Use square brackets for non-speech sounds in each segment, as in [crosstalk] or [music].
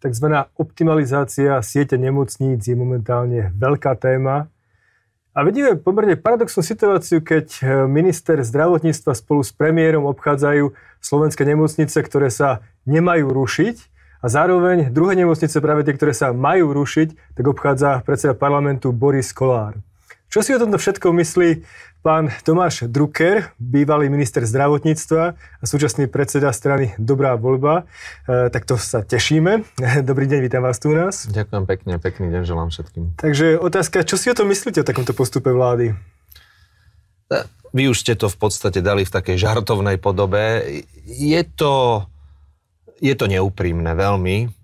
Takzvaná optimalizácia siete nemocníc je momentálne veľká téma. A vidíme pomerne paradoxnú situáciu, keď e, minister zdravotníctva spolu s premiérom obchádzajú slovenské nemocnice, ktoré sa nemajú rušiť a zároveň druhé nemocnice, práve tie, ktoré sa majú rušiť, tak obchádza predseda parlamentu Boris Kolár. Čo si o tomto všetko myslí pán Tomáš Drucker, bývalý minister zdravotníctva a súčasný predseda strany Dobrá voľba? E, tak to sa tešíme. [laughs] Dobrý deň, vítam vás tu u nás. Ďakujem pekne, pekný deň želám všetkým. Takže otázka, čo si o tom myslíte o takomto postupe vlády? E, vy už ste to v podstate dali v takej žartovnej podobe. Je to, je to neúprimné veľmi,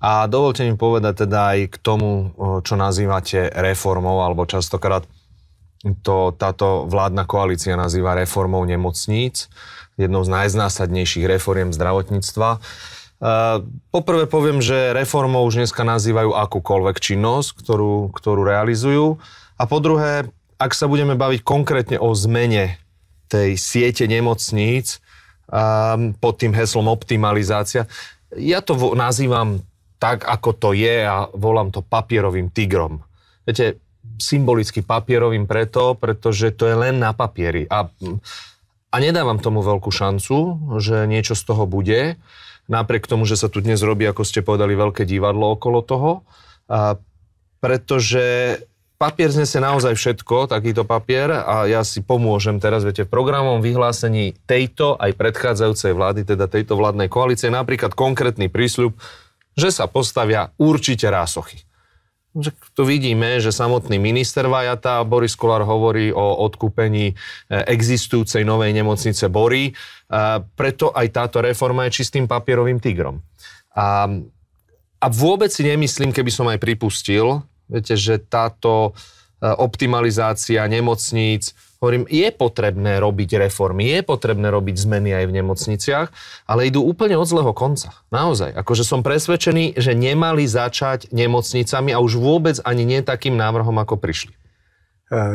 a dovolte mi povedať teda aj k tomu, čo nazývate reformou, alebo častokrát to táto vládna koalícia nazýva reformou nemocníc, jednou z najznásadnejších reforiem zdravotníctva. Poprvé poviem, že reformou už dneska nazývajú akúkoľvek činnosť, ktorú, ktorú realizujú. A po druhé, ak sa budeme baviť konkrétne o zmene tej siete nemocníc pod tým heslom optimalizácia, ja to nazývam tak, ako to je a volám to papierovým tigrom. Viete, symbolicky papierovým preto, pretože to je len na papieri. A, a nedávam tomu veľkú šancu, že niečo z toho bude, napriek tomu, že sa tu dnes robí, ako ste povedali, veľké divadlo okolo toho, a, pretože papier znese naozaj všetko, takýto papier a ja si pomôžem teraz, viete, programom vyhlásení tejto aj predchádzajúcej vlády, teda tejto vládnej koalície, napríklad konkrétny prísľub, že sa postavia určite rásochy. Tu vidíme, že samotný minister Vajata Boris Kolár hovorí o odkúpení e, existujúcej novej nemocnice Bory. Preto aj táto reforma je čistým papierovým tigrom. A, a vôbec si nemyslím, keby som aj pripustil, viete, že táto e, optimalizácia nemocníc, Hovorím, je potrebné robiť reformy, je potrebné robiť zmeny aj v nemocniciach, ale idú úplne od zlého konca. Naozaj. Akože som presvedčený, že nemali začať nemocnicami a už vôbec ani nie takým návrhom, ako prišli.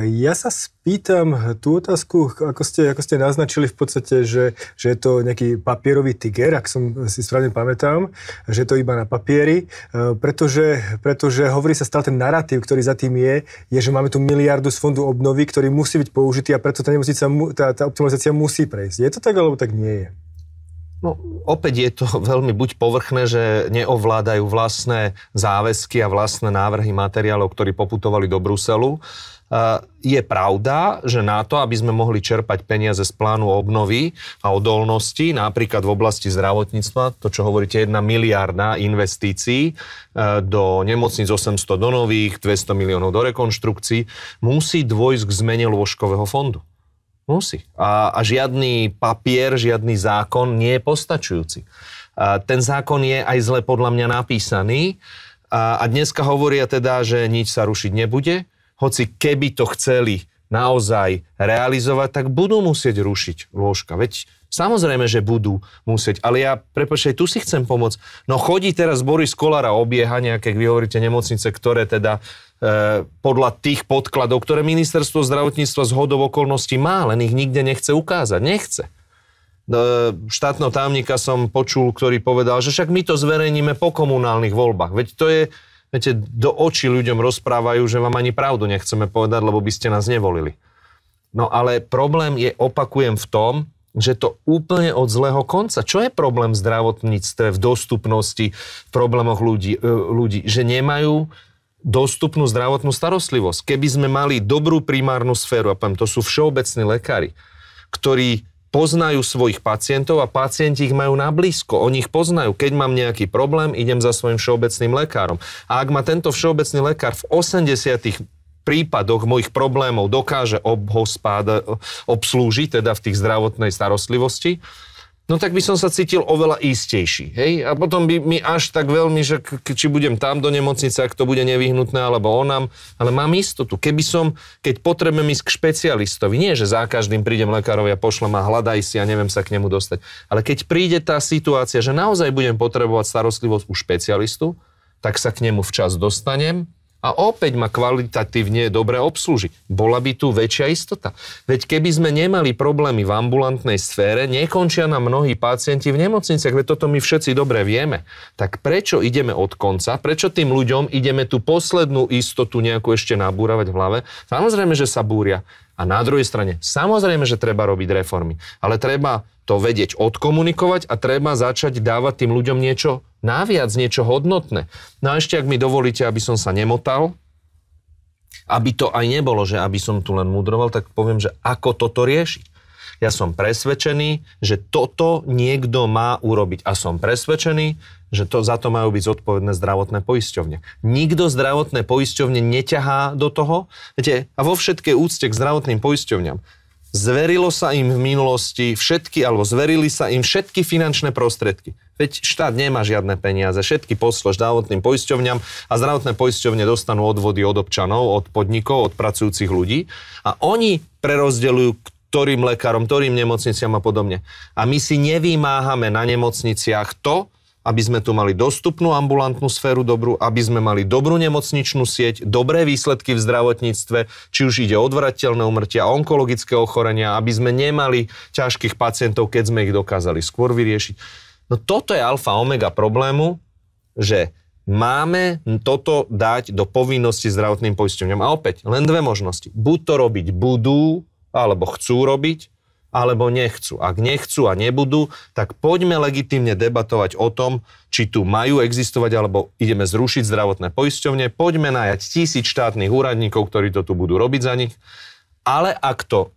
Ja sa spýtam tú otázku, ako ste, ako ste naznačili v podstate, že, že je to nejaký papierový tiger, ak som si správne pamätám, že je to iba na papieri, e, pretože, pretože hovorí sa stále ten narratív, ktorý za tým je, je, že máme tu miliardu z fondu obnovy, ktorý musí byť použitý a preto tá, tá, tá optimalizácia musí prejsť. Je to tak, alebo tak nie je? No, opäť je to veľmi buď povrchné, že neovládajú vlastné záväzky a vlastné návrhy materiálov, ktorí poputovali do Bruselu je pravda, že na to, aby sme mohli čerpať peniaze z plánu obnovy a odolnosti, napríklad v oblasti zdravotníctva, to čo hovoríte, jedna miliarda investícií e, do nemocníc 800 do nových, 200 miliónov do rekonštrukcií, musí dôjsť k zmene lôžkového fondu. Musí. A, a žiadny papier, žiadny zákon nie je postačujúci. A ten zákon je aj zle podľa mňa napísaný a, a dneska hovoria teda, že nič sa rušiť nebude, hoci keby to chceli naozaj realizovať, tak budú musieť rušiť lôžka. Veď samozrejme, že budú musieť, ale ja, prepočte, tu si chcem pomôcť. No chodí teraz Boris Kolára obieha nejaké, vy hovoríte, nemocnice, ktoré teda e, podľa tých podkladov, ktoré ministerstvo zdravotníctva z hodov okolností má, len ich nikde nechce ukázať. Nechce. E, štátneho tajomníka som počul, ktorý povedal, že však my to zverejníme po komunálnych voľbách. Veď to je viete, do očí ľuďom rozprávajú, že vám ani pravdu nechceme povedať, lebo by ste nás nevolili. No ale problém je, opakujem v tom, že to úplne od zlého konca. Čo je problém v zdravotníctve, v dostupnosti, v problémoch ľudí, e, ľudí? Že nemajú dostupnú zdravotnú starostlivosť. Keby sme mali dobrú primárnu sféru, a poviem, to sú všeobecní lekári, ktorí poznajú svojich pacientov a pacienti ich majú na blízko. Oni ich poznajú. Keď mám nejaký problém, idem za svojim všeobecným lekárom. A ak ma tento všeobecný lekár v 80 prípadoch mojich problémov dokáže obslúžiť, teda v tých zdravotnej starostlivosti, no tak by som sa cítil oveľa istejší. Hej? A potom by mi až tak veľmi, že či budem tam do nemocnice, ak to bude nevyhnutné, alebo onam, ale mám istotu. Keby som, keď potrebujem ísť k špecialistovi, nie, že za každým prídem lekárovi a pošlem a hľadaj si a neviem sa k nemu dostať, ale keď príde tá situácia, že naozaj budem potrebovať starostlivosť u špecialistu, tak sa k nemu včas dostanem a opäť ma kvalitatívne dobre obslúži. Bola by tu väčšia istota. Veď keby sme nemali problémy v ambulantnej sfére, nekončia nám mnohí pacienti v nemocniciach, veď toto my všetci dobre vieme. Tak prečo ideme od konca? Prečo tým ľuďom ideme tú poslednú istotu nejakú ešte nabúravať v hlave? Samozrejme, že sa búria. A na druhej strane, samozrejme, že treba robiť reformy, ale treba to vedieť odkomunikovať a treba začať dávať tým ľuďom niečo naviac, niečo hodnotné. No a ešte, ak mi dovolíte, aby som sa nemotal, aby to aj nebolo, že aby som tu len mudroval, tak poviem, že ako toto riešiť. Ja som presvedčený, že toto niekto má urobiť. A som presvedčený, že to, za to majú byť zodpovedné zdravotné poisťovne. Nikto zdravotné poisťovne neťahá do toho. Viete, a vo všetkej úcte k zdravotným poisťovňam zverilo sa im v minulosti všetky, alebo zverili sa im všetky finančné prostriedky. Veď štát nemá žiadne peniaze, všetky poslo zdravotným poisťovňam a zdravotné poisťovne dostanú odvody od občanov, od podnikov, od pracujúcich ľudí a oni prerozdeľujú, ktorým lekárom, ktorým nemocniciam a podobne. A my si nevymáhame na nemocniciach to, aby sme tu mali dostupnú ambulantnú sféru dobrú, aby sme mali dobrú nemocničnú sieť, dobré výsledky v zdravotníctve, či už ide o odvrateľné umrtia, onkologické ochorenia, aby sme nemali ťažkých pacientov, keď sme ich dokázali skôr vyriešiť. No toto je alfa omega problému, že máme toto dať do povinnosti zdravotným poisťovňam. A opäť, len dve možnosti. Buď to robiť budú, alebo chcú robiť, alebo nechcú. Ak nechcú a nebudú, tak poďme legitimne debatovať o tom, či tu majú existovať, alebo ideme zrušiť zdravotné poisťovne, poďme najať tisíc štátnych úradníkov, ktorí to tu budú robiť za nich. Ale ak to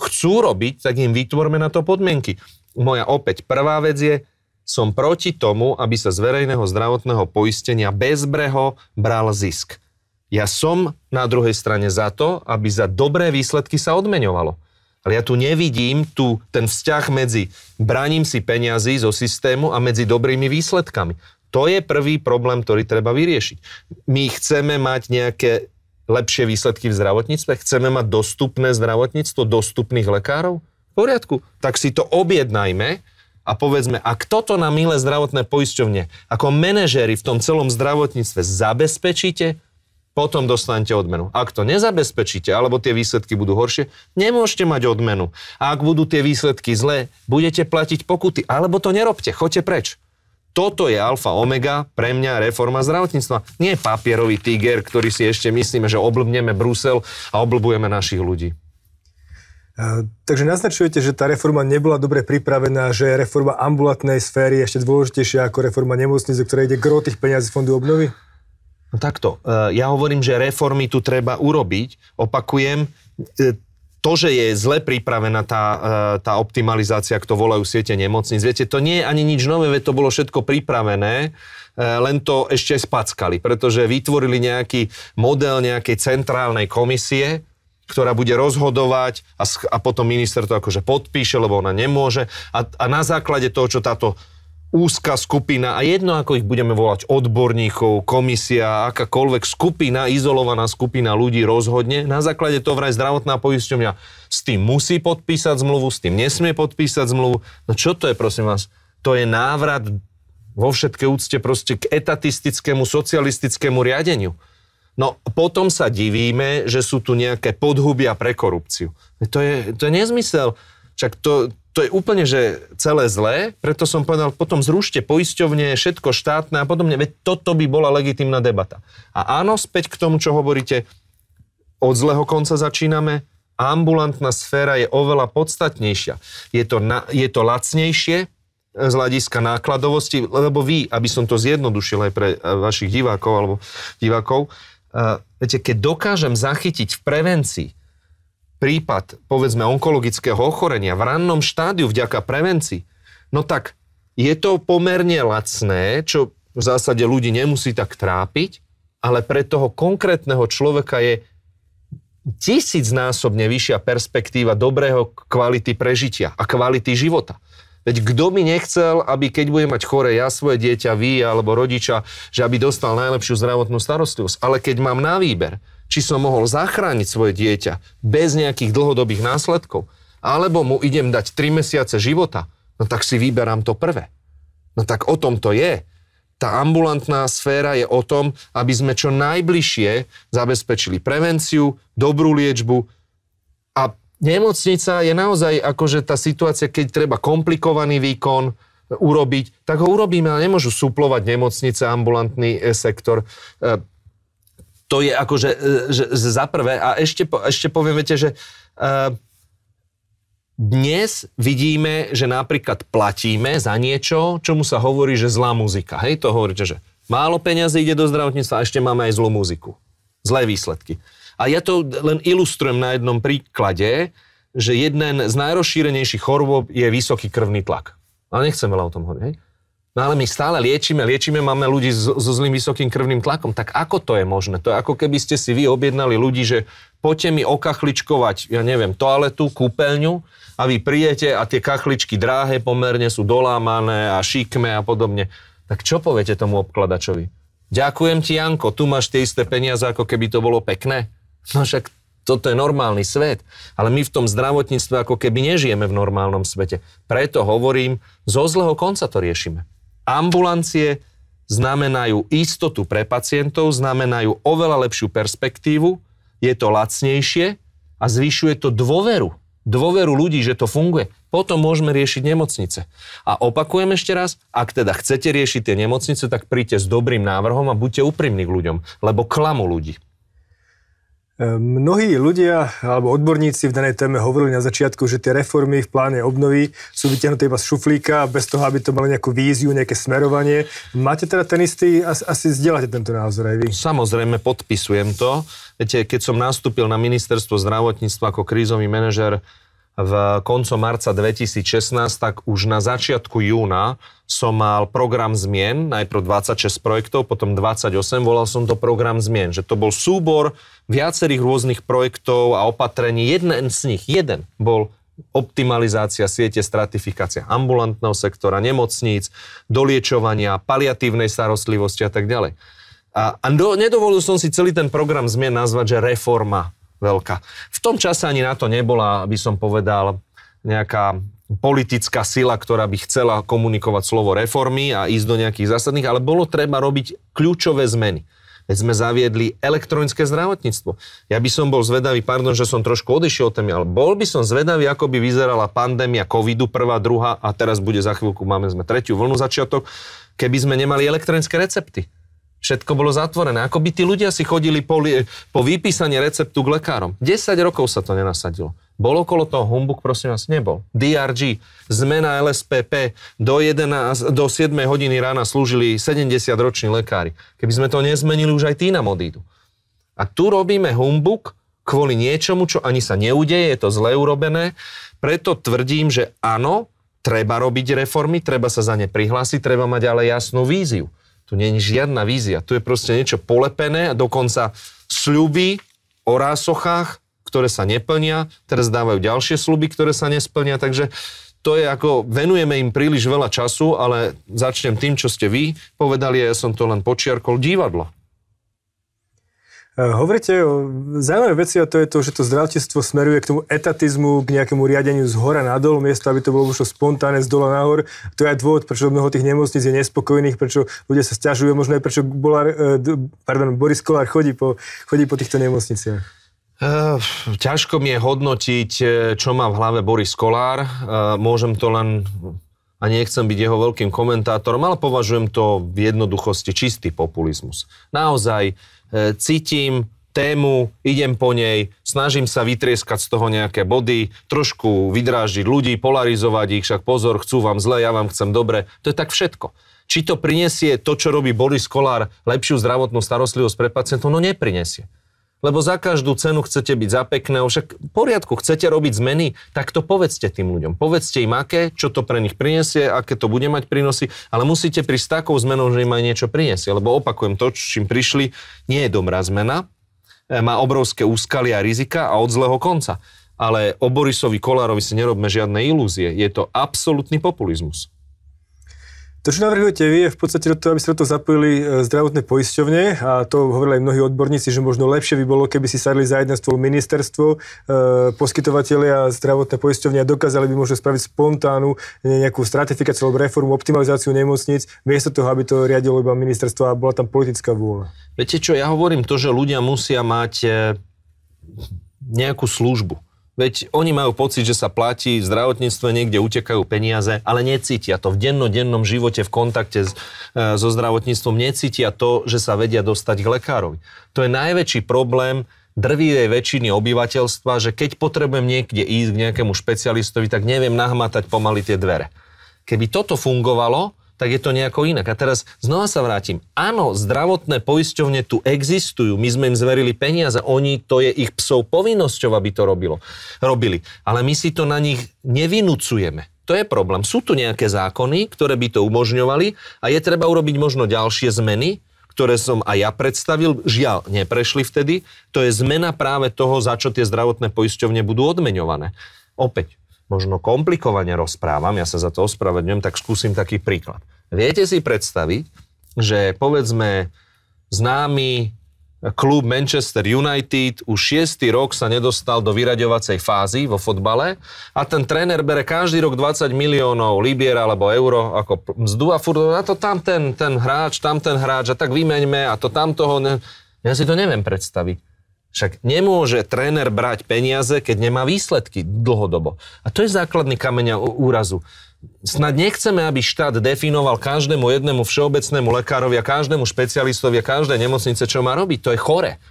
chcú robiť, tak im vytvorme na to podmienky. Moja opäť prvá vec je, som proti tomu, aby sa z verejného zdravotného poistenia bezbreho bral zisk. Ja som na druhej strane za to, aby za dobré výsledky sa odmeňovalo. Ale ja tu nevidím tu ten vzťah medzi braním si peňazí zo systému a medzi dobrými výsledkami. To je prvý problém, ktorý treba vyriešiť. My chceme mať nejaké lepšie výsledky v zdravotníctve? Chceme mať dostupné zdravotníctvo, dostupných lekárov? V poriadku. Tak si to objednajme a povedzme, ak toto na milé zdravotné poisťovne ako manažéri v tom celom zdravotníctve zabezpečíte, potom dostanete odmenu. Ak to nezabezpečíte, alebo tie výsledky budú horšie, nemôžete mať odmenu. A ak budú tie výsledky zlé, budete platiť pokuty, alebo to nerobte, choďte preč. Toto je alfa omega pre mňa reforma zdravotníctva. Nie papierový tiger, ktorý si ešte myslíme, že oblbneme Brusel a oblbujeme našich ľudí. Takže naznačujete, že tá reforma nebola dobre pripravená, že reforma ambulantnej sféry je ešte dôležitejšia ako reforma nemocnice, ktoré ide gro tých peniazí fondu obnovy? No takto, e, ja hovorím, že reformy tu treba urobiť. Opakujem, e, to, že je zle pripravená tá, e, tá optimalizácia, ako to volajú siete nemocníc, viete, to nie je ani nič nové, veď to bolo všetko pripravené, len to ešte spackali, pretože vytvorili nejaký model nejakej centrálnej komisie, ktorá bude rozhodovať a, a potom minister to akože podpíše, lebo ona nemôže. A, a na základe toho, čo táto úzka skupina a jedno ako ich budeme volať odborníkov, komisia, akákoľvek skupina, izolovaná skupina ľudí rozhodne. Na základe toho vraj zdravotná poisťovňa s tým musí podpísať zmluvu, s tým nesmie podpísať zmluvu. No čo to je, prosím vás? To je návrat vo všetkej úcte proste k etatistickému, socialistickému riadeniu. No potom sa divíme, že sú tu nejaké podhubia pre korupciu. To je, to je nezmysel. Však to, to je úplne, že celé zlé, preto som povedal, potom zrušte poisťovne, všetko štátne a podobne, veď toto by bola legitimná debata. A áno, späť k tomu, čo hovoríte, od zlého konca začíname, ambulantná sféra je oveľa podstatnejšia. Je to, na, je to lacnejšie z hľadiska nákladovosti, lebo vy, aby som to zjednodušil aj pre eh, vašich divákov alebo divákov, uh, viete, keď dokážem zachytiť v prevencii prípad, povedzme, onkologického ochorenia v rannom štádiu vďaka prevencii, no tak je to pomerne lacné, čo v zásade ľudí nemusí tak trápiť, ale pre toho konkrétneho človeka je tisícnásobne vyššia perspektíva dobrého kvality prežitia a kvality života. Veď kto by nechcel, aby keď bude mať chore ja, svoje dieťa, vy alebo rodiča, že aby dostal najlepšiu zdravotnú starostlivosť. Ale keď mám na výber, či som mohol zachrániť svoje dieťa bez nejakých dlhodobých následkov, alebo mu idem dať 3 mesiace života, no tak si vyberám to prvé. No tak o tom to je. tá ambulantná sféra je o tom, aby sme čo najbližšie zabezpečili prevenciu, dobrú liečbu a nemocnica je naozaj akože tá situácia, keď treba komplikovaný výkon urobiť, tak ho urobíme, ale nemôžu suplovať nemocnice, ambulantný e, sektor. E, to je akože že, za prvé. A ešte, ešte poviem, viete, že dnes vidíme, že napríklad platíme za niečo, čomu sa hovorí, že zlá muzika. Hej, to hovoríte, že málo peňazí ide do zdravotníctva a ešte máme aj zlú muziku. Zlé výsledky. A ja to len ilustrujem na jednom príklade, že jeden z najrozšírenejších chorôb je vysoký krvný tlak. Ale nechcem veľa o tom hovoriť. Hej? No ale my stále liečíme, liečíme, máme ľudí so, so zlým vysokým krvným tlakom. Tak ako to je možné? To je ako keby ste si vy objednali ľudí, že poďte mi okachličkovať, ja neviem, toaletu, kúpeľňu a vy prijete a tie kachličky dráhe pomerne sú dolámané a šikme a podobne. Tak čo poviete tomu obkladačovi? Ďakujem ti, Janko, tu máš tie isté peniaze, ako keby to bolo pekné. No však toto je normálny svet. Ale my v tom zdravotníctve ako keby nežijeme v normálnom svete. Preto hovorím, zo zlého konca to riešime. Ambulancie znamenajú istotu pre pacientov, znamenajú oveľa lepšiu perspektívu, je to lacnejšie a zvyšuje to dôveru. Dôveru ľudí, že to funguje. Potom môžeme riešiť nemocnice. A opakujem ešte raz, ak teda chcete riešiť tie nemocnice, tak príďte s dobrým návrhom a buďte úprimní k ľuďom, lebo klamu ľudí. Mnohí ľudia alebo odborníci v danej téme hovorili na začiatku, že tie reformy v pláne obnovy sú vyťahnuté iba z šuflíka bez toho, aby to malo nejakú víziu, nejaké smerovanie. Máte teda ten istý, asi, asi zdieľate tento názor aj vy? Samozrejme, podpisujem to. Viete, keď som nastúpil na ministerstvo zdravotníctva ako krízový manažer v koncom marca 2016, tak už na začiatku júna som mal program zmien, najprv 26 projektov, potom 28, volal som to program zmien, že to bol súbor viacerých rôznych projektov a opatrení. Jeden z nich, jeden bol optimalizácia siete, stratifikácia ambulantného sektora, nemocníc, doliečovania, paliatívnej starostlivosti a tak ďalej. A, a do, nedovolil som si celý ten program zmien nazvať, že reforma veľká. V tom čase ani na to nebola, by som povedal, nejaká politická sila, ktorá by chcela komunikovať slovo reformy a ísť do nejakých zásadných, ale bolo treba robiť kľúčové zmeny. Veď sme zaviedli elektronické zdravotníctvo. Ja by som bol zvedavý, pardon, že som trošku odišiel od témy, ale bol by som zvedavý, ako by vyzerala pandémia covidu, prvá, druhá a teraz bude za chvíľku, máme sme tretiu vlnu začiatok, keby sme nemali elektronické recepty. Všetko bolo zatvorené. Ako by tí ľudia si chodili po, po vypísaní receptu k lekárom. 10 rokov sa to nenasadilo. Bol okolo toho humbuk, prosím vás, nebol. DRG, zmena LSPP, do, 11, do 7 hodiny rána slúžili 70-roční lekári. Keby sme to nezmenili, už aj tí nám odídu. A tu robíme humbuk kvôli niečomu, čo ani sa neudeje, je to zle urobené. Preto tvrdím, že áno, treba robiť reformy, treba sa za ne prihlásiť, treba mať ale jasnú víziu. Tu nie je žiadna vízia. Tu je proste niečo polepené a dokonca sľuby o rásochách, ktoré sa neplnia, teraz dávajú ďalšie sluby, ktoré sa nesplnia, takže to je ako, venujeme im príliš veľa času, ale začnem tým, čo ste vy povedali, ja som to len počiarkol, divadlo. Eh, hovoríte o zaujímavé veci a to je to, že to zdravotníctvo smeruje k tomu etatizmu, k nejakému riadeniu z hora nadol, miesto, aby to bolo už spontánne z dola nahor. To je aj dôvod, prečo mnoho tých nemocníc je nespokojných, prečo ľudia sa stiažujú, možno aj prečo Bolár, eh, pardon, Boris Kolár chodí po, chodí po týchto nemocniciach. Uh, ťažko mi je hodnotiť, čo má v hlave Boris Kolár. Uh, môžem to len, a nechcem byť jeho veľkým komentátorom, ale považujem to v jednoduchosti čistý populizmus. Naozaj, cítim tému, idem po nej, snažím sa vytrieskať z toho nejaké body, trošku vydrážiť ľudí, polarizovať ich, však pozor, chcú vám zle, ja vám chcem dobre. To je tak všetko. Či to prinesie to, čo robí Boris Kolár, lepšiu zdravotnú starostlivosť pre pacientov? No neprinesie. Lebo za každú cenu chcete byť za pekné, však v poriadku, chcete robiť zmeny, tak to povedzte tým ľuďom. Povedzte im, aké, čo to pre nich prinesie, aké to bude mať prínosy, ale musíte prísť s takou zmenou, že im aj niečo prinesie. Lebo opakujem, to, čím prišli, nie je dobrá zmena, e, má obrovské úskalia a rizika a od zlého konca. Ale o Borisovi Kolárovi si nerobme žiadne ilúzie. Je to absolútny populizmus. To, čo navrhujete vy, je v podstate to, aby sa do toho zapojili e, zdravotné poisťovne a to hovorili aj mnohí odborníci, že možno lepšie by bolo, keby si sadli za jeden stôl ministerstvo, e, poskytovateľia zdravotné poisťovne a dokázali by možno spraviť spontánnu nejakú stratifikáciu alebo reformu, optimalizáciu nemocníc, miesto toho, aby to riadilo iba ministerstvo a bola tam politická vôľa. Viete čo, ja hovorím to, že ľudia musia mať e, nejakú službu Veď oni majú pocit, že sa platí, v zdravotníctve niekde utekajú peniaze, ale necítia to. V dennodennom živote, v kontakte s, e, so zdravotníctvom necítia to, že sa vedia dostať k lekárovi. To je najväčší problém drvivej väčšiny obyvateľstva, že keď potrebujem niekde ísť k nejakému špecialistovi, tak neviem nahmatať pomaly tie dvere. Keby toto fungovalo, tak je to nejako inak. A teraz znova sa vrátim. Áno, zdravotné poisťovne tu existujú, my sme im zverili peniaze, oni, to je ich psov povinnosťou, aby to robilo, robili. Ale my si to na nich nevinúcujeme. To je problém. Sú tu nejaké zákony, ktoré by to umožňovali a je treba urobiť možno ďalšie zmeny, ktoré som aj ja predstavil, žiaľ, neprešli vtedy. To je zmena práve toho, za čo tie zdravotné poisťovne budú odmeňované. Opäť, možno komplikovane rozprávam, ja sa za to ospravedňujem, tak skúsim taký príklad. Viete si predstaviť, že povedzme známy klub Manchester United už šiestý rok sa nedostal do vyraďovacej fázy vo fotbale a ten tréner bere každý rok 20 miliónov libier alebo euro ako mzdu a furt na to tam ten, ten hráč, tam ten hráč a tak vymeňme a to tam toho... Ne... Ja si to neviem predstaviť. Však nemôže tréner brať peniaze, keď nemá výsledky dlhodobo. A to je základný kameň úrazu. Snad nechceme, aby štát definoval každému jednému všeobecnému lekárovi a každému špecialistovi a každej nemocnice, čo má robiť. To je chore.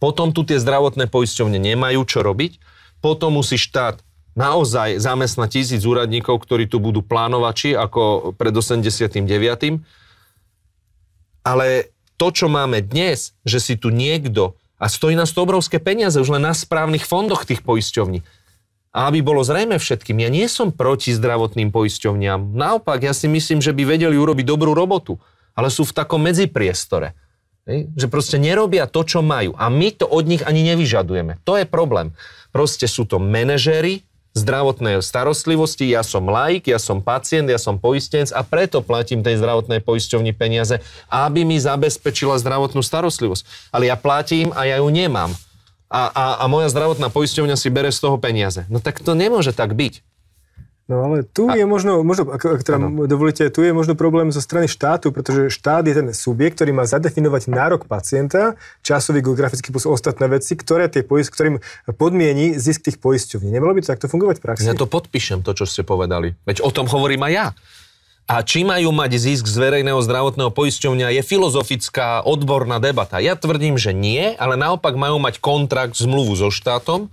Potom tu tie zdravotné poisťovne nemajú čo robiť. Potom musí štát naozaj zamestnať tisíc úradníkov, ktorí tu budú plánovači ako pred 89. Ale to, čo máme dnes, že si tu niekto a stojí nás to obrovské peniaze už len na správnych fondoch tých poisťovní. A aby bolo zrejme všetkým, ja nie som proti zdravotným poisťovniam. Naopak, ja si myslím, že by vedeli urobiť dobrú robotu. Ale sú v takom medzipriestore. Že proste nerobia to, čo majú. A my to od nich ani nevyžadujeme. To je problém. Proste sú to manažéri, zdravotnej starostlivosti, ja som laik, ja som pacient, ja som poistenec a preto platím tej zdravotnej poisťovni peniaze, aby mi zabezpečila zdravotnú starostlivosť. Ale ja platím a ja ju nemám. A, a, a moja zdravotná poisťovňa si bere z toho peniaze. No tak to nemôže tak byť. No ale tu a... je možno, možno ak, ak teda dovolíte, tu je možno problém zo strany štátu, pretože štát je ten subjekt, ktorý má zadefinovať nárok pacienta, časový, geografický plus ostatné veci, ktoré tie poist, ktorým podmieni zisk tých poisťovní. Nemalo by to takto fungovať v praxi? Ja to podpíšem, to, čo ste povedali. Veď o tom hovorím aj ja. A či majú mať zisk z verejného zdravotného poisťovňa je filozofická odborná debata. Ja tvrdím, že nie, ale naopak majú mať kontrakt, zmluvu so štátom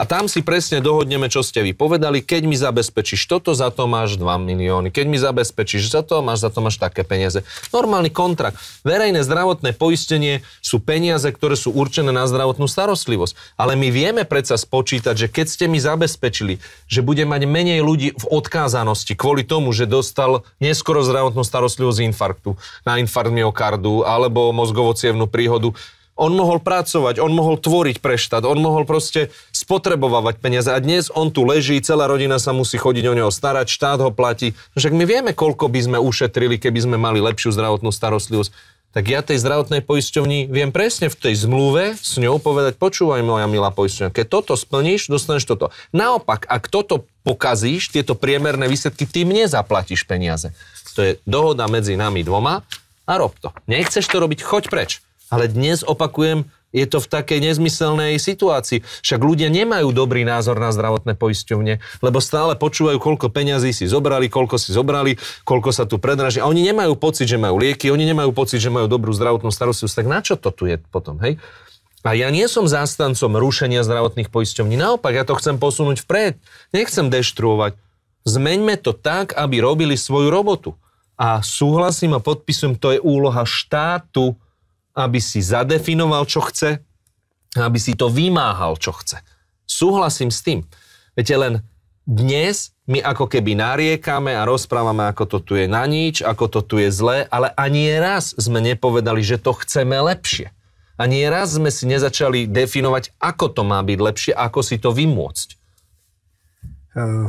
a tam si presne dohodneme, čo ste vy povedali. Keď mi zabezpečíš toto, za to máš 2 milióny. Keď mi zabezpečíš za to, máš za to máš také peniaze. Normálny kontrakt. Verejné zdravotné poistenie sú peniaze, ktoré sú určené na zdravotnú starostlivosť. Ale my vieme predsa spočítať, že keď ste mi zabezpečili, že bude mať menej ľudí v odkázanosti kvôli tomu, že dostal neskoro zdravotnú starostlivosť z infarktu, na infarkt myokardu alebo mozgovo príhodu, on mohol pracovať, on mohol tvoriť pre štát, on mohol proste spotrebovať peniaze. A dnes on tu leží, celá rodina sa musí chodiť o neho starať, štát ho platí. Však my vieme, koľko by sme ušetrili, keby sme mali lepšiu zdravotnú starostlivosť. Tak ja tej zdravotnej poisťovni viem presne v tej zmluve s ňou povedať, počúvaj moja milá poisťovňa, keď toto splníš, dostaneš toto. Naopak, ak toto pokazíš, tieto priemerné výsledky, ty mne zaplatíš peniaze. To je dohoda medzi nami dvoma a rob to. Nechceš to robiť, choď preč. Ale dnes, opakujem, je to v takej nezmyselnej situácii. Však ľudia nemajú dobrý názor na zdravotné poisťovne, lebo stále počúvajú, koľko peňazí si zobrali, koľko si zobrali, koľko sa tu predraží. A oni nemajú pocit, že majú lieky, oni nemajú pocit, že majú dobrú zdravotnú starostlivosť. Tak na čo to tu je potom, hej? A ja nie som zástancom rušenia zdravotných poisťovní. Naopak, ja to chcem posunúť vpred. Nechcem deštruovať. Zmeňme to tak, aby robili svoju robotu. A súhlasím a podpisujem, to je úloha štátu, aby si zadefinoval, čo chce, aby si to vymáhal, čo chce. Súhlasím s tým. Viete, len dnes my ako keby nariekame a rozprávame, ako to tu je na nič, ako to tu je zlé, ale ani raz sme nepovedali, že to chceme lepšie. Ani raz sme si nezačali definovať, ako to má byť lepšie, ako si to vymôcť.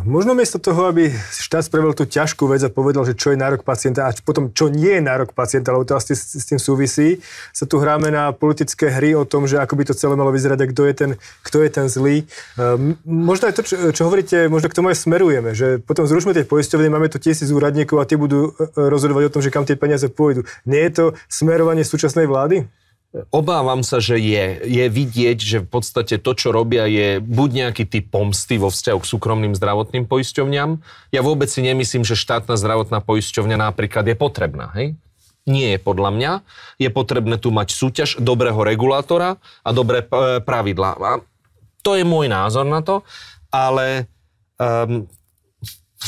Možno miesto toho, aby štát spravil tú ťažkú vec a povedal, že čo je nárok pacienta a potom čo nie je nárok pacienta, lebo to asi s tým súvisí, sa tu hráme na politické hry o tom, že ako by to celé malo vyzerať a kto je ten, kto je ten zlý. Možno aj to, čo, čo hovoríte, možno k tomu aj smerujeme, že potom zrušme tie poisťovne, máme tu tisíc úradníkov a tí budú e, e, rozhodovať o tom, že kam tie peniaze pôjdu. Nie je to smerovanie súčasnej vlády? Obávam sa, že je. Je vidieť, že v podstate to, čo robia, je buď nejaký typ pomsty vo vzťahu k súkromným zdravotným poisťovňam. Ja vôbec si nemyslím, že štátna zdravotná poisťovňa napríklad je potrebná. Hej? Nie je podľa mňa. Je potrebné tu mať súťaž dobrého regulátora a dobré e, pravidlá. To je môj názor na to, ale um,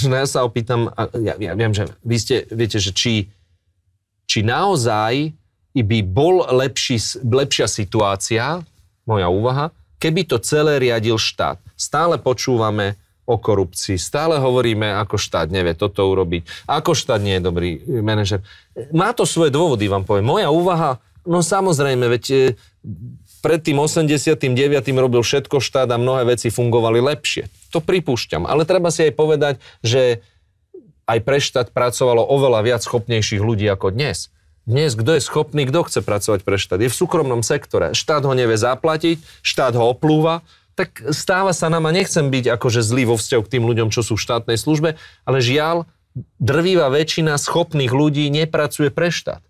ja sa opýtam, ja, ja viem, že vy ste, viete, že či, či naozaj by bol lepší, lepšia situácia, moja úvaha, keby to celé riadil štát. Stále počúvame o korupcii, stále hovoríme, ako štát nevie toto urobiť, ako štát nie je dobrý manažer. Má to svoje dôvody, vám poviem. Moja úvaha, no samozrejme, veď e, pred tým 89. robil všetko štát a mnohé veci fungovali lepšie. To pripúšťam. Ale treba si aj povedať, že aj pre štát pracovalo oveľa viac schopnejších ľudí ako dnes. Dnes kto je schopný, kto chce pracovať pre štát? Je v súkromnom sektore. Štát ho nevie zaplatiť, štát ho oplúva, tak stáva sa nám, a nechcem byť akože zlý vo vzťahu k tým ľuďom, čo sú v štátnej službe, ale žiaľ, drvíva väčšina schopných ľudí nepracuje pre štát.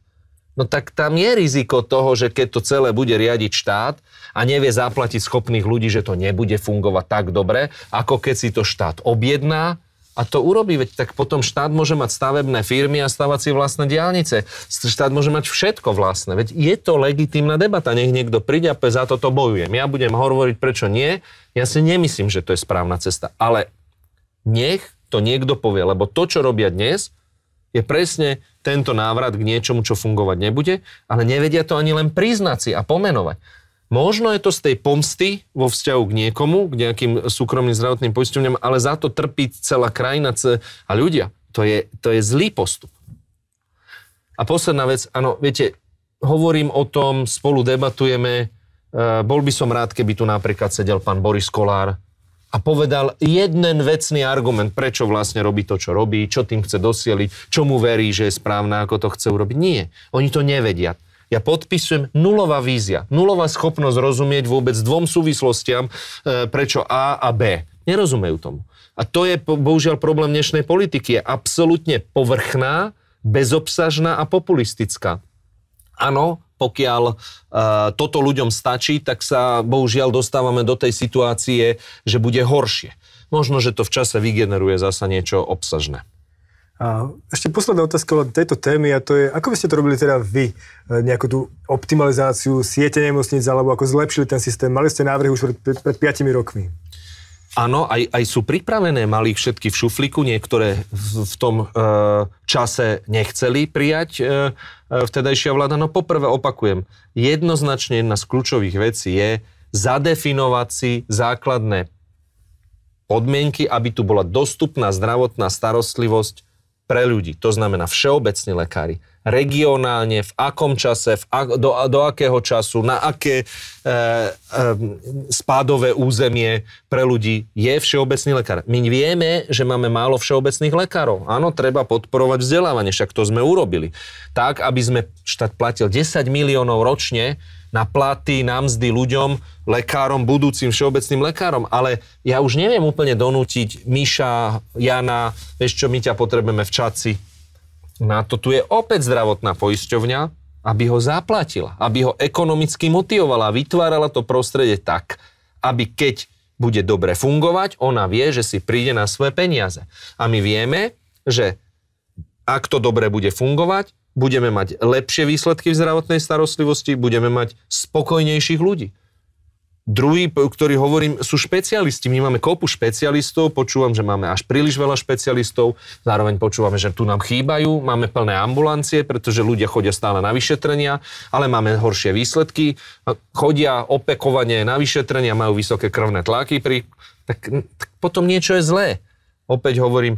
No tak tam je riziko toho, že keď to celé bude riadiť štát a nevie zaplatiť schopných ľudí, že to nebude fungovať tak dobre, ako keď si to štát objedná, a to urobí, veď tak potom štát môže mať stavebné firmy a stavať si vlastné diálnice. Štát môže mať všetko vlastné. Veď je to legitímna debata. Nech niekto príde a za toto bojujem. Ja budem hovoriť, prečo nie. Ja si nemyslím, že to je správna cesta. Ale nech to niekto povie, lebo to, čo robia dnes, je presne tento návrat k niečomu, čo fungovať nebude, ale nevedia to ani len priznať si a pomenovať. Možno je to z tej pomsty vo vzťahu k niekomu, k nejakým súkromným zdravotným poisťovňam, ale za to trpí celá krajina a ľudia. To je, to je zlý postup. A posledná vec, áno, viete, hovorím o tom, spolu debatujeme, uh, bol by som rád, keby tu napríklad sedel pán Boris Kolár a povedal jeden vecný argument, prečo vlastne robí to, čo robí, čo tým chce dosieliť, čo mu verí, že je správne, ako to chce urobiť. Nie, oni to nevedia ja podpisujem nulová vízia, nulová schopnosť rozumieť vôbec dvom súvislostiam, e, prečo A a B. Nerozumejú tomu. A to je bohužiaľ problém dnešnej politiky. Je absolútne povrchná, bezobsažná a populistická. Áno, pokiaľ uh, toto ľuďom stačí, tak sa bohužiaľ dostávame do tej situácie, že bude horšie. Možno, že to v čase vygeneruje zasa niečo obsažné. A ešte posledná otázka len tejto témy a to je, ako by ste to robili teda vy, e, nejakú tú optimalizáciu siete nemocníc alebo ako zlepšili ten systém? Mali ste návrhy už pred, pred 5 rokmi. Áno, aj, aj sú pripravené, mali všetky v šufliku, niektoré v, v tom e, čase nechceli prijať e, e, vtedajšia vláda. No poprvé opakujem, jednoznačne jedna z kľúčových vecí je zadefinovať si základné podmienky, aby tu bola dostupná zdravotná starostlivosť pre ľudí. To znamená všeobecní lekári. Regionálne, v akom čase, v ak, do, do akého času, na aké e, e, spádové územie pre ľudí je všeobecný lekár. My vieme, že máme málo všeobecných lekárov. Áno, treba podporovať vzdelávanie, však to sme urobili. Tak, aby sme štát platil 10 miliónov ročne na platy, na mzdy ľuďom, lekárom, budúcim všeobecným lekárom. Ale ja už neviem úplne donútiť Miša, Jana, vieš čo, my ťa potrebujeme v Čaci. Na to tu je opäť zdravotná poisťovňa, aby ho zaplatila, aby ho ekonomicky motivovala vytvárala to prostredie tak, aby keď bude dobre fungovať, ona vie, že si príde na svoje peniaze. A my vieme, že ak to dobre bude fungovať, budeme mať lepšie výsledky v zdravotnej starostlivosti, budeme mať spokojnejších ľudí. Druhý, ktorý hovorím, sú špecialisti. My máme kopu špecialistov, počúvam, že máme až príliš veľa špecialistov, zároveň počúvame, že tu nám chýbajú, máme plné ambulancie, pretože ľudia chodia stále na vyšetrenia, ale máme horšie výsledky, chodia opekovane na vyšetrenia, majú vysoké krvné tlaky, pri, tak, tak potom niečo je zlé. Opäť hovorím,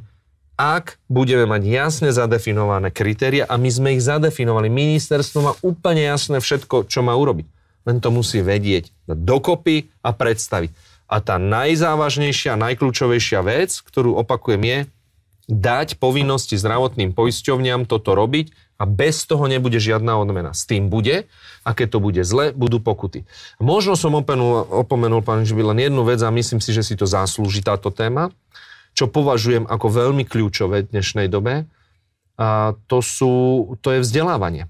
ak budeme mať jasne zadefinované kritéria a my sme ich zadefinovali. Ministerstvo má úplne jasné všetko, čo má urobiť. Len to musí vedieť dokopy a predstaviť. A tá najzávažnejšia, najkľúčovejšia vec, ktorú opakujem je, dať povinnosti zdravotným poisťovňam toto robiť a bez toho nebude žiadna odmena. S tým bude a keď to bude zle, budú pokuty. Možno som opomenul, opomenul pán Žiby, len jednu vec a myslím si, že si to zaslúži táto téma, čo považujem ako veľmi kľúčové v dnešnej dobe, a to, sú, to je vzdelávanie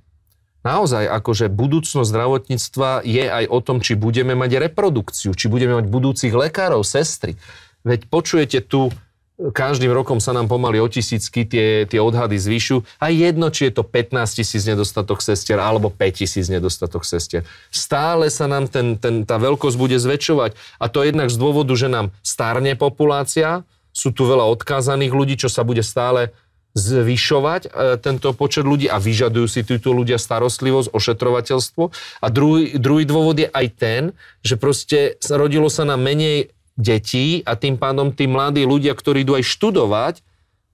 naozaj akože budúcnosť zdravotníctva je aj o tom, či budeme mať reprodukciu, či budeme mať budúcich lekárov, sestry. Veď počujete tu, každým rokom sa nám pomaly o tisícky tie, tie odhady zvyšu a jedno, či je to 15 tisíc nedostatok sestier alebo 5 tisíc nedostatok sestier. Stále sa nám ten, ten, tá veľkosť bude zväčšovať a to jednak z dôvodu, že nám starne populácia, sú tu veľa odkázaných ľudí, čo sa bude stále zvyšovať e, tento počet ľudí a vyžadujú si títo ľudia starostlivosť, ošetrovateľstvo. A druhý, druhý dôvod je aj ten, že proste rodilo sa nám menej detí a tým pádom tí mladí ľudia, ktorí idú aj študovať,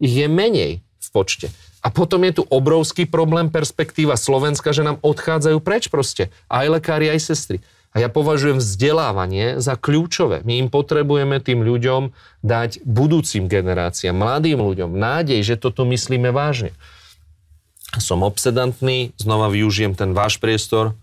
ich je menej v počte. A potom je tu obrovský problém perspektíva Slovenska, že nám odchádzajú preč proste. Aj lekári, aj sestry. A ja považujem vzdelávanie za kľúčové. My im potrebujeme tým ľuďom dať budúcim generáciám, mladým ľuďom nádej, že toto myslíme vážne. Som obsedantný, znova využijem ten váš priestor.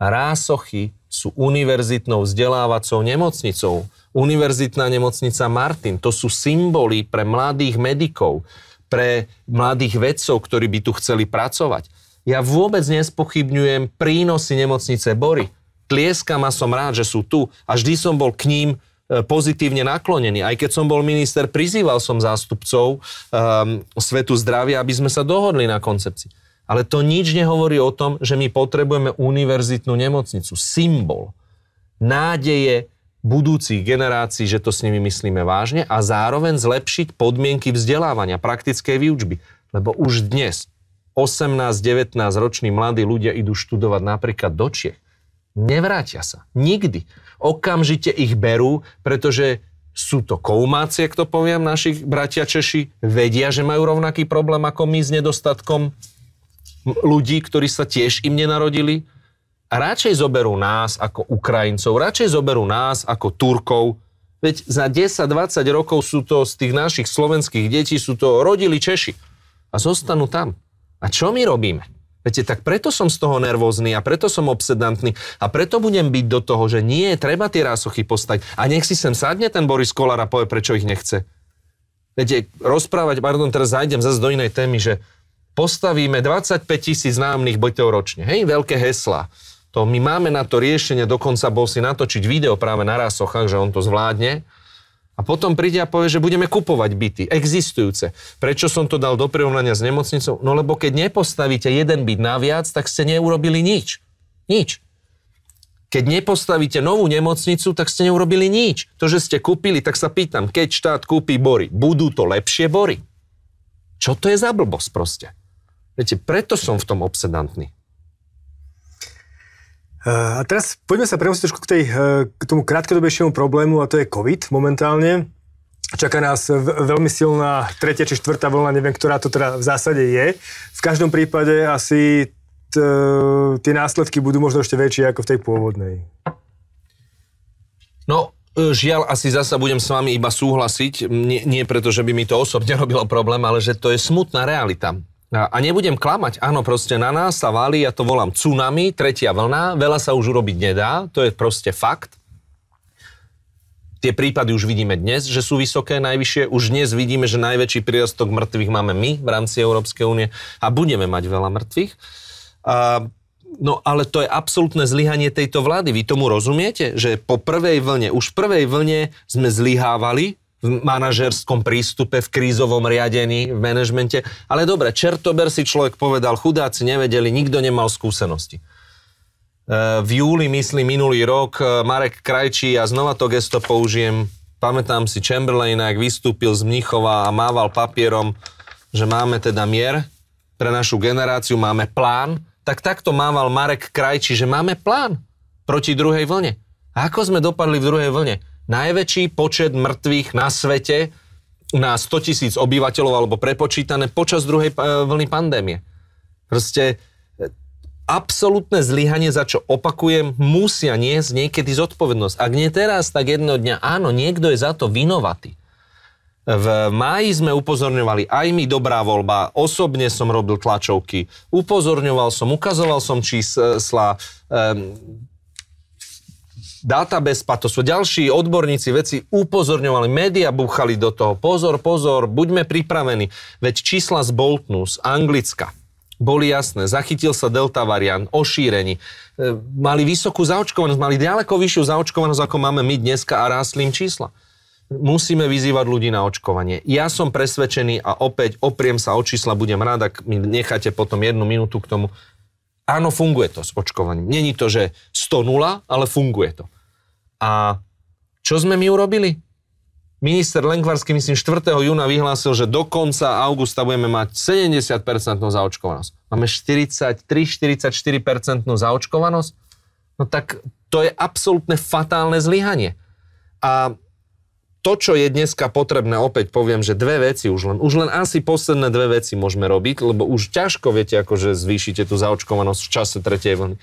Rásochy sú univerzitnou vzdelávacou nemocnicou. Univerzitná nemocnica Martin, to sú symboly pre mladých medikov, pre mladých vedcov, ktorí by tu chceli pracovať. Ja vôbec nespochybňujem prínosy nemocnice Bory tlieskam a som rád, že sú tu a vždy som bol k ním e, pozitívne naklonený. Aj keď som bol minister, prizýval som zástupcov um, svetu zdravia, aby sme sa dohodli na koncepcii. Ale to nič nehovorí o tom, že my potrebujeme univerzitnú nemocnicu. Symbol nádeje budúcich generácií, že to s nimi myslíme vážne a zároveň zlepšiť podmienky vzdelávania, praktickej výučby. Lebo už dnes 18-19 roční mladí ľudia idú študovať napríklad do Čiech Nevrátia sa. Nikdy. Okamžite ich berú, pretože sú to koumáci, ak to poviem, našich bratia Češi, vedia, že majú rovnaký problém ako my s nedostatkom ľudí, ktorí sa tiež im nenarodili. A radšej zoberú nás ako Ukrajincov, radšej zoberú nás ako Turkov. Veď za 10-20 rokov sú to z tých našich slovenských detí, sú to rodili Češi. A zostanú tam. A čo my robíme? Viete, tak preto som z toho nervózny a preto som obsedantný a preto budem byť do toho, že nie, treba tie rásochy postať. A nech si sem sadne ten Boris Kolár a povie, prečo ich nechce. Viete, rozprávať, pardon, teraz zajdem zase do inej témy, že postavíme 25 tisíc nájomných bytov ročne. Hej, veľké heslá. To my máme na to riešenie, dokonca bol si natočiť video práve na rásochách, že on to zvládne a potom príde a povie, že budeme kupovať byty, existujúce. Prečo som to dal do prirovnania s nemocnicou? No lebo keď nepostavíte jeden byt naviac, tak ste neurobili nič. Nič. Keď nepostavíte novú nemocnicu, tak ste neurobili nič. To, že ste kúpili, tak sa pýtam, keď štát kúpi bory, budú to lepšie bory? Čo to je za blbosť proste? Viete, preto som v tom obsedantný. A teraz poďme sa premostiť trošku k, tej, eh, k tomu krátkodobejšiemu problému a to je COVID momentálne. Čaká nás veľmi silná tretia či štvrtá vlna, neviem, ktorá to teda v zásade je. V každom prípade asi t, tie následky budú možno ešte väčšie ako v tej pôvodnej. No, eh, žiaľ, asi zasa budem s vami iba súhlasiť, nie, nie preto, že by mi to osobne [laughs] robilo problém, ale že to je smutná realita. A nebudem klamať, áno, proste na nás sa valí, ja to volám tsunami, tretia vlna, veľa sa už urobiť nedá, to je proste fakt. Tie prípady už vidíme dnes, že sú vysoké, najvyššie. Už dnes vidíme, že najväčší prírastok mŕtvych máme my v rámci Európskej únie a budeme mať veľa mŕtvych. A, no ale to je absolútne zlyhanie tejto vlády. Vy tomu rozumiete, že po prvej vlne, už v prvej vlne sme zlyhávali, v manažerskom prístupe, v krízovom riadení, v manažmente. Ale dobre, čertober si človek povedal, chudáci nevedeli, nikto nemal skúsenosti. E, v júli, myslím, minulý rok, e, Marek Krajčí, a znova to gesto použijem, pamätám si Chamberlain, ak vystúpil z Mnichova a mával papierom, že máme teda mier pre našu generáciu, máme plán, tak takto mával Marek Krajčí, že máme plán proti druhej vlne. A ako sme dopadli v druhej vlne? Najväčší počet mŕtvych na svete na 100 tisíc obyvateľov alebo prepočítané počas druhej e, vlny pandémie. Proste e, absolútne zlyhanie, za čo opakujem, musia niesť niekedy zodpovednosť. Ak nie teraz, tak jedného dňa áno, niekto je za to vinovatý. V máji sme upozorňovali aj my dobrá voľba, osobne som robil tlačovky, upozorňoval som, ukazoval som čísla, um, Databespa, to sú ďalší odborníci, veci upozorňovali, média búchali do toho, pozor, pozor, buďme pripravení. Veď čísla z Boltnu, z Anglicka, boli jasné. Zachytil sa delta variant o šírení. E, mali vysokú zaočkovanosť, mali ďaleko vyššiu zaočkovanosť, ako máme my dneska a rástli im čísla. Musíme vyzývať ľudí na očkovanie. Ja som presvedčený a opäť opriem sa o čísla, budem rád, ak mi necháte potom jednu minútu k tomu. Áno, funguje to s očkovaním. Není to, že 100-0, ale funguje to. A čo sme my urobili? Minister Lenkvarský, myslím, 4. júna vyhlásil, že do konca augusta budeme mať 70% zaočkovanosť. Máme 43-44% zaočkovanosť? No tak to je absolútne fatálne zlyhanie. A to, čo je dneska potrebné, opäť poviem, že dve veci už len, už len asi posledné dve veci môžeme robiť, lebo už ťažko viete, akože zvýšite tú zaočkovanosť v čase tretej vlny.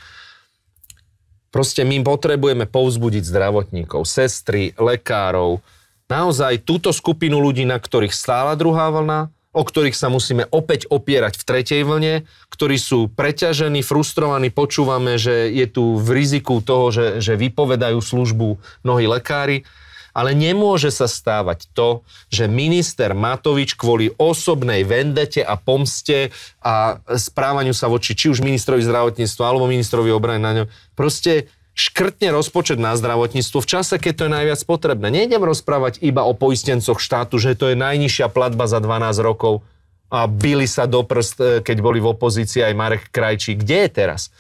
Proste my potrebujeme povzbudiť zdravotníkov, sestry, lekárov, naozaj túto skupinu ľudí, na ktorých stála druhá vlna, o ktorých sa musíme opäť opierať v tretej vlne, ktorí sú preťažení, frustrovaní, počúvame, že je tu v riziku toho, že, že vypovedajú službu mnohí lekári. Ale nemôže sa stávať to, že minister Matovič kvôli osobnej vendete a pomste a správaniu sa voči či už ministrovi zdravotníctva alebo ministrovi obrany na ňom, proste škrtne rozpočet na zdravotníctvo v čase, keď to je najviac potrebné. Nejdem rozprávať iba o poistencoch štátu, že to je najnižšia platba za 12 rokov a byli sa do prst, e, keď boli v opozícii aj Marek Krajčí. Kde je teraz?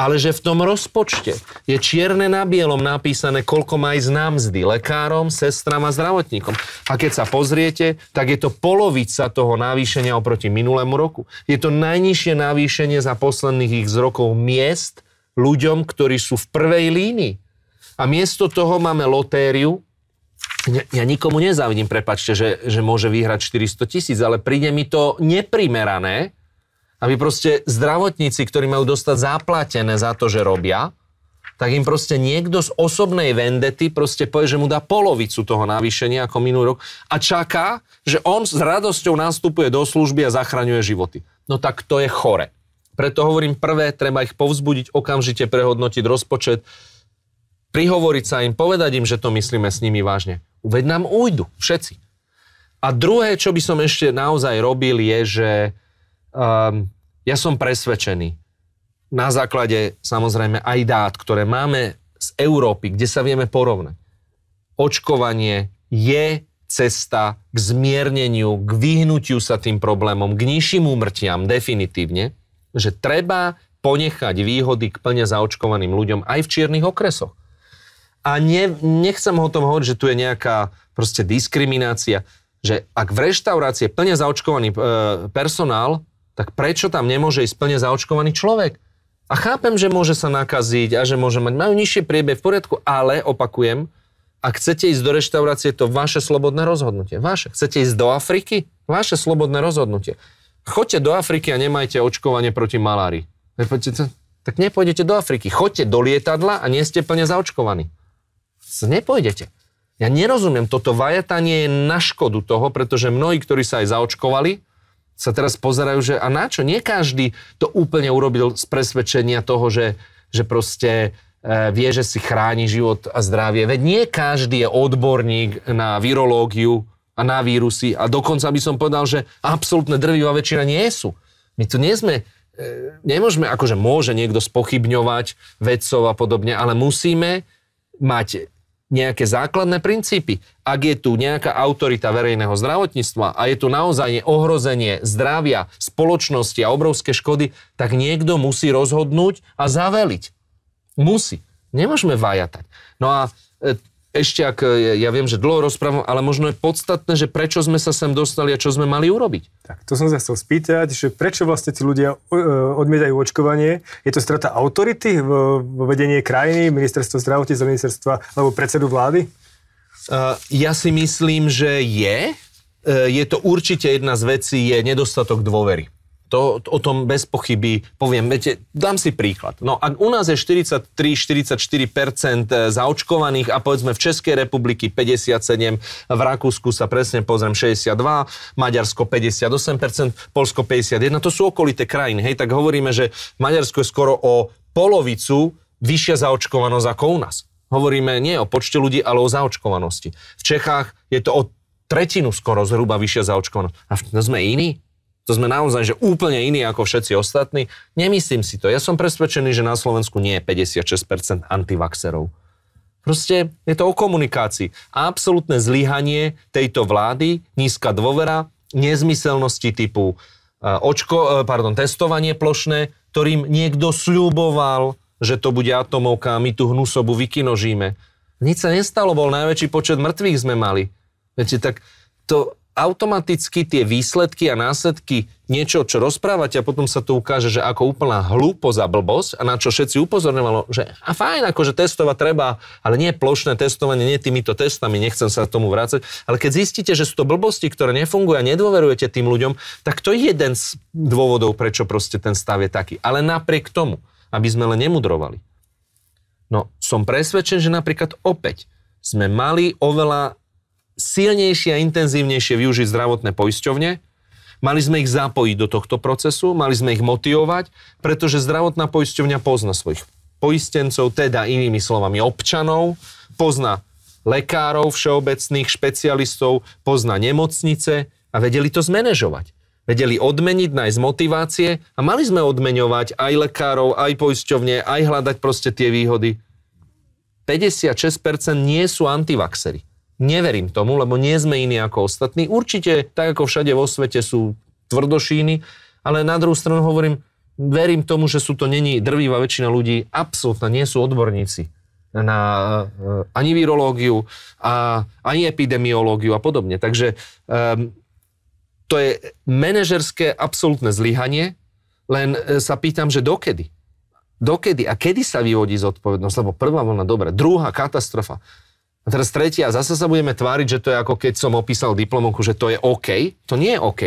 Ale že v tom rozpočte je čierne na bielom napísané, koľko má ísť na mzdy lekárom, sestram a zdravotníkom. A keď sa pozriete, tak je to polovica toho navýšenia oproti minulému roku. Je to najnižšie navýšenie za posledných x rokov miest, ľuďom, ktorí sú v prvej línii. A miesto toho máme lotériu, ja nikomu nezávidím, prepačte, že, že môže vyhrať 400 tisíc, ale príde mi to neprimerané, aby proste zdravotníci, ktorí majú dostať zaplatené za to, že robia, tak im proste niekto z osobnej vendety proste povie, že mu dá polovicu toho navýšenia ako minulý rok a čaká, že on s radosťou nastupuje do služby a zachraňuje životy. No tak to je chore. Preto hovorím prvé, treba ich povzbudiť, okamžite prehodnotiť rozpočet, prihovoriť sa im, povedať im, že to myslíme s nimi vážne. Veď nám ujdu, všetci. A druhé, čo by som ešte naozaj robil, je, že um, ja som presvedčený, na základe samozrejme aj dát, ktoré máme z Európy, kde sa vieme porovnať. Očkovanie je cesta k zmierneniu, k vyhnutiu sa tým problémom, k nižším úmrtiam definitívne že treba ponechať výhody k plne zaočkovaným ľuďom aj v čiernych okresoch. A ne, nechcem o tom hovoriť, že tu je nejaká proste diskriminácia, že ak v reštaurácii je plne zaočkovaný e, personál, tak prečo tam nemôže ísť plne zaočkovaný človek? A chápem, že môže sa nakaziť a že môže mať, majú nižšie priebeh v poriadku, ale opakujem, ak chcete ísť do reštaurácie, to vaše slobodné rozhodnutie. Vaše. Chcete ísť do Afriky? Vaše slobodné rozhodnutie. Choďte do Afriky a nemajte očkovanie proti malárii. Tak nepôjdete do Afriky. Choďte do lietadla a nie ste plne zaočkovaní. Nepôjdete. Ja nerozumiem, toto vajatanie je na škodu toho, pretože mnohí, ktorí sa aj zaočkovali, sa teraz pozerajú, že a na čo? Nie každý to úplne urobil z presvedčenia toho, že, že proste e, vie, že si chráni život a zdravie. Veď nie každý je odborník na virológiu, a na vírusy a dokonca by som povedal, že absolútne drvivá väčšina nie sú. My tu nie sme, e, nemôžeme, akože môže niekto spochybňovať vedcov a podobne, ale musíme mať nejaké základné princípy. Ak je tu nejaká autorita verejného zdravotníctva a je tu naozaj ohrozenie zdravia, spoločnosti a obrovské škody, tak niekto musí rozhodnúť a zaveliť. Musí. Nemôžeme vajatať. No a e, ešte ak, e, ja viem, že dlho rozprávam, ale možno je podstatné, že prečo sme sa sem dostali a čo sme mali urobiť. Tak, to som sa chcel spýtať, že prečo vlastne tí ľudia e, odmietajú očkovanie? Je to strata autority v, v vedenie krajiny, ministerstva zdravotníctva, ministerstva alebo predsedu vlády? Uh, ja si myslím, že je. Je to určite jedna z vecí, je nedostatok dôvery. To, o tom bez pochyby poviem. Viete, dám si príklad. No ak u nás je 43-44% e, zaočkovaných a povedzme v Českej republiky 57, v Rakúsku sa presne pozriem 62, Maďarsko 58%, Polsko 51, to sú okolité krajiny. Hej, tak hovoríme, že Maďarsko je skoro o polovicu vyššia zaočkovanosť ako u nás. Hovoríme nie o počte ľudí, ale o zaočkovanosti. V Čechách je to o tretinu skoro zhruba vyššia zaočkovanosť. A sme iní? To sme naozaj že úplne iní ako všetci ostatní. Nemyslím si to. Ja som presvedčený, že na Slovensku nie je 56% antivaxerov. Proste je to o komunikácii. Absolutné zlyhanie tejto vlády, nízka dôvera, nezmyselnosti typu uh, očko, uh, pardon, testovanie plošné, ktorým niekto sľuboval, že to bude atomovka a my tú hnusobu vykinožíme. Nič sa nestalo, bol najväčší počet mŕtvych sme mali. Viete, tak to, automaticky tie výsledky a následky niečo, čo rozprávate a potom sa to ukáže, že ako úplná hlúpo za blbosť a na čo všetci upozorňovalo, že a fajn, akože testovať treba, ale nie plošné testovanie, nie týmito testami, nechcem sa k tomu vrácať, ale keď zistíte, že sú to blbosti, ktoré nefungujú a nedôverujete tým ľuďom, tak to je jeden z dôvodov, prečo proste ten stav je taký. Ale napriek tomu, aby sme len nemudrovali. No, som presvedčen, že napríklad opäť sme mali oveľa silnejšie a intenzívnejšie využiť zdravotné poisťovne, mali sme ich zapojiť do tohto procesu, mali sme ich motivovať, pretože zdravotná poisťovňa pozná svojich poistencov, teda inými slovami občanov, pozná lekárov všeobecných, špecialistov, pozná nemocnice a vedeli to zmanéžovať. Vedeli odmeniť, nájsť motivácie a mali sme odmeňovať aj lekárov, aj poisťovne, aj hľadať proste tie výhody. 56% nie sú antivaxery. Neverím tomu, lebo nie sme iní ako ostatní. Určite, tak ako všade vo svete sú tvrdošíny, ale na druhú stranu hovorím, verím tomu, že sú to není drvivá väčšina ľudí, absolútne nie sú odborníci na uh, ani virológiu, a, ani epidemiológiu a podobne. Takže um, to je manažerské absolútne zlyhanie, len uh, sa pýtam, že dokedy? Dokedy a kedy sa vyvodí zodpovednosť? Lebo prvá vlna, dobre, druhá katastrofa. Teraz tretia, zase sa budeme tváriť, že to je ako keď som opísal diplomovku, že to je OK. To nie je OK.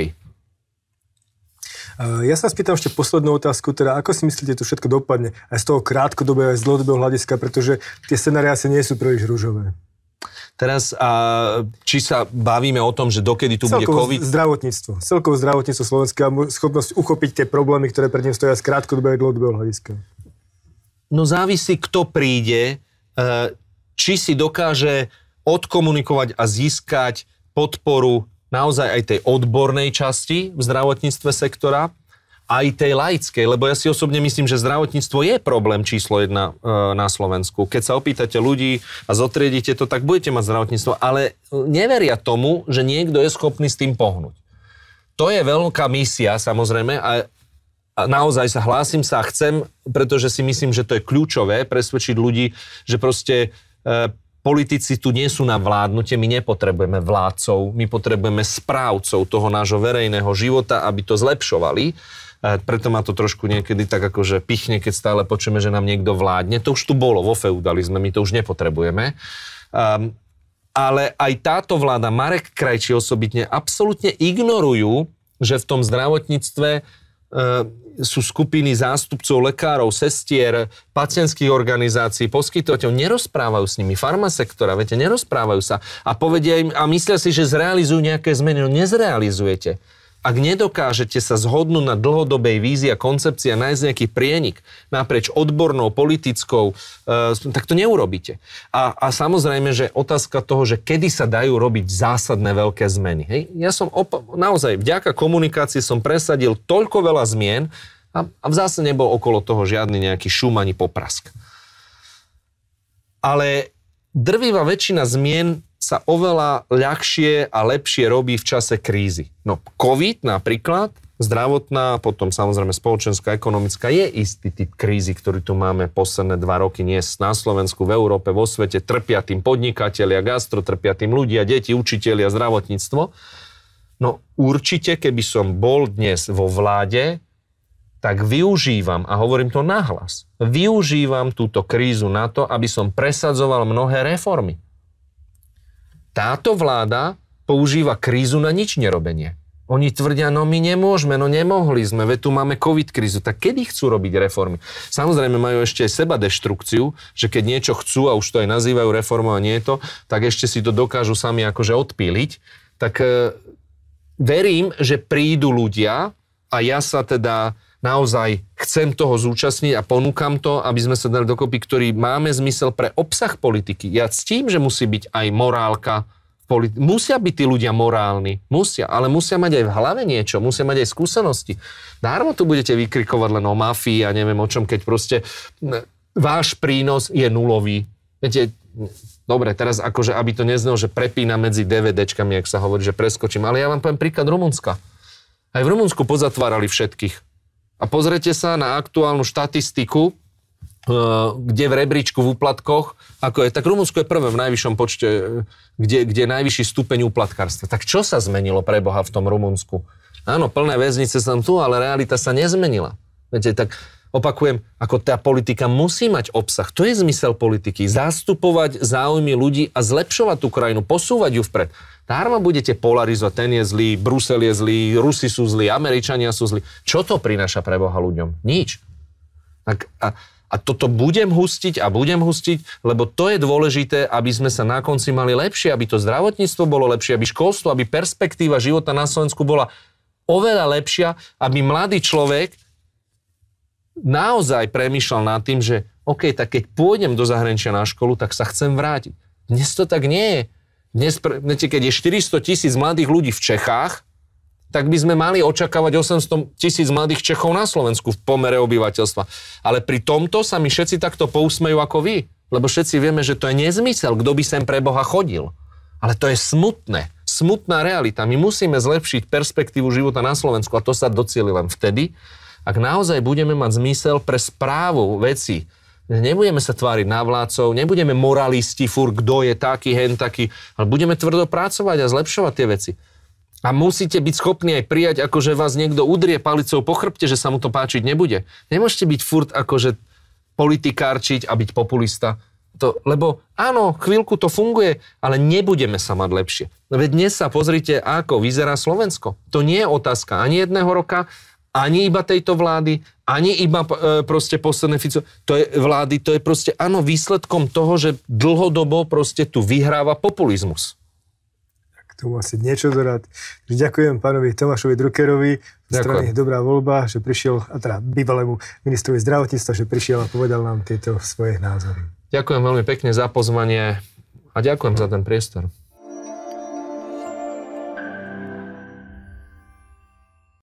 Ja sa spýtam ešte poslednú otázku, teda ako si myslíte, to všetko dopadne aj z toho krátkodobého, aj z dlhodobého hľadiska, pretože tie scenárie asi nie sú príliš rúžové. Teraz, a, či sa bavíme o tom, že dokedy tu celkovo bude COVID? zdravotníctvo. Celkovo zdravotníctvo Slovenska a schopnosť uchopiť tie problémy, ktoré pred ním stoja z krátkodobého a dlhodobého hľadiska. No závisí, kto príde. Či si dokáže odkomunikovať a získať podporu naozaj aj tej odbornej časti v zdravotníctve sektora, aj tej laickej, lebo ja si osobne myslím, že zdravotníctvo je problém číslo jedna e, na Slovensku. Keď sa opýtate ľudí a zotriedite to, tak budete mať zdravotníctvo, ale neveria tomu, že niekto je schopný s tým pohnúť. To je veľká misia, samozrejme, a, a naozaj sa hlásim sa a chcem, pretože si myslím, že to je kľúčové presvedčiť ľudí, že proste politici tu nie sú na vládnutie, my nepotrebujeme vládcov, my potrebujeme správcov toho nášho verejného života, aby to zlepšovali. E, preto ma to trošku niekedy tak akože pichne, keď stále počujeme, že nám niekto vládne. To už tu bolo vo feudalizme, my to už nepotrebujeme. Um, ale aj táto vláda, Marek Krajči osobitne, absolútne ignorujú, že v tom zdravotníctve uh, sú skupiny zástupcov lekárov, sestier, pacientských organizácií, poskytovateľov, nerozprávajú s nimi, farmasektora, viete, nerozprávajú sa a povedia im a myslia si, že zrealizujú nejaké zmeny, no nezrealizujete. Ak nedokážete sa zhodnúť na dlhodobej vízii a koncepcii a nájsť nejaký prienik naprieč odbornou, politickou, e, tak to neurobíte. A, a samozrejme, že otázka toho, že kedy sa dajú robiť zásadné veľké zmeny. Hej? Ja som op- naozaj vďaka komunikácii som presadil toľko veľa zmien a, a v zásade nebol okolo toho žiadny nejaký šum ani poprask. Ale drvivá väčšina zmien sa oveľa ľahšie a lepšie robí v čase krízy. No COVID napríklad, zdravotná, potom samozrejme spoločenská, ekonomická, je istý typ krízy, ktorý tu máme posledné dva roky, nie na Slovensku, v Európe, vo svete, trpia tým podnikatelia, gastro, trpia tým ľudia, deti, učitelia, zdravotníctvo. No určite, keby som bol dnes vo vláde, tak využívam, a hovorím to nahlas, využívam túto krízu na to, aby som presadzoval mnohé reformy táto vláda používa krízu na nič nerobenie. Oni tvrdia, no my nemôžeme, no nemohli sme, veď tu máme covid krízu. Tak kedy chcú robiť reformy? Samozrejme majú ešte aj seba deštrukciu, že keď niečo chcú, a už to aj nazývajú reformou a nie je to, tak ešte si to dokážu sami akože odpíliť. Tak e, verím, že prídu ľudia a ja sa teda naozaj chcem toho zúčastniť a ponúkam to, aby sme sa dali dokopy, ktorý máme zmysel pre obsah politiky. Ja ctím, že musí byť aj morálka, politi- musia byť tí ľudia morálni, musia, ale musia mať aj v hlave niečo, musia mať aj skúsenosti. Dármo tu budete vykrikovať len o mafii a neviem o čom, keď proste váš prínos je nulový. Viete, dobre, teraz akože, aby to neznelo, že prepína medzi DVDčkami, ak sa hovorí, že preskočím, ale ja vám poviem príklad Rumunska. Aj v Rumunsku pozatvárali všetkých. A pozrite sa na aktuálnu štatistiku Eh, kde v rebríčku v úplatkoch, ako je, tak Rumunsko je prvé v najvyššom počte, eh, kde, kde je najvyšší stupeň úplatkárstva. Tak čo sa zmenilo pre Boha v tom Rumunsku? Áno, plné väznice som tu, ale realita sa nezmenila. Viete, tak opakujem, ako tá politika musí mať obsah. To je zmysel politiky. Zastupovať záujmy ľudí a zlepšovať tú krajinu, posúvať ju vpred. Dárma budete polarizovať, ten je zlý, Brusel je zlý, Rusi sú zlí, Američania sú zlí. Čo to prináša pre Boha ľuďom? Nič. Tak, a, a toto budem hustiť a budem hustiť, lebo to je dôležité, aby sme sa na konci mali lepšie, aby to zdravotníctvo bolo lepšie, aby školstvo, aby perspektíva života na Slovensku bola oveľa lepšia, aby mladý človek naozaj premýšľal nad tým, že OK, tak keď pôjdem do zahraničia na školu, tak sa chcem vrátiť. Dnes to tak nie je. Dnes, keď je 400 tisíc mladých ľudí v Čechách, tak by sme mali očakávať 800 tisíc mladých Čechov na Slovensku v pomere obyvateľstva. Ale pri tomto sa mi všetci takto pousmejú ako vy. Lebo všetci vieme, že to je nezmysel, kto by sem pre Boha chodil. Ale to je smutné. Smutná realita. My musíme zlepšiť perspektívu života na Slovensku a to sa docieli len vtedy, ak naozaj budeme mať zmysel pre správu veci. Nebudeme sa tváriť na vládcov, nebudeme moralisti, fur, kto je taký, hen taký, ale budeme tvrdo pracovať a zlepšovať tie veci. A musíte byť schopní aj prijať, ako že vás niekto udrie palicou po chrbte, že sa mu to páčiť nebude. Nemôžete byť furt akože politikárčiť a byť populista. To, lebo áno, chvíľku to funguje, ale nebudeme sa mať lepšie. Veď dnes sa pozrite, ako vyzerá Slovensko. To nie je otázka ani jedného roka, ani iba tejto vlády, ani iba e, proste posledné Fico. To je vlády, to je proste áno výsledkom toho, že dlhodobo proste tu vyhráva populizmus tomu asi niečo dodať. Ďakujem pánovi Tomášovi Druckerovi strany Dobrá voľba, že prišiel, a teda bývalému ministrovi zdravotníctva, že prišiel a povedal nám tieto svoje názory. Ďakujem veľmi pekne za pozvanie a ďakujem za ten priestor.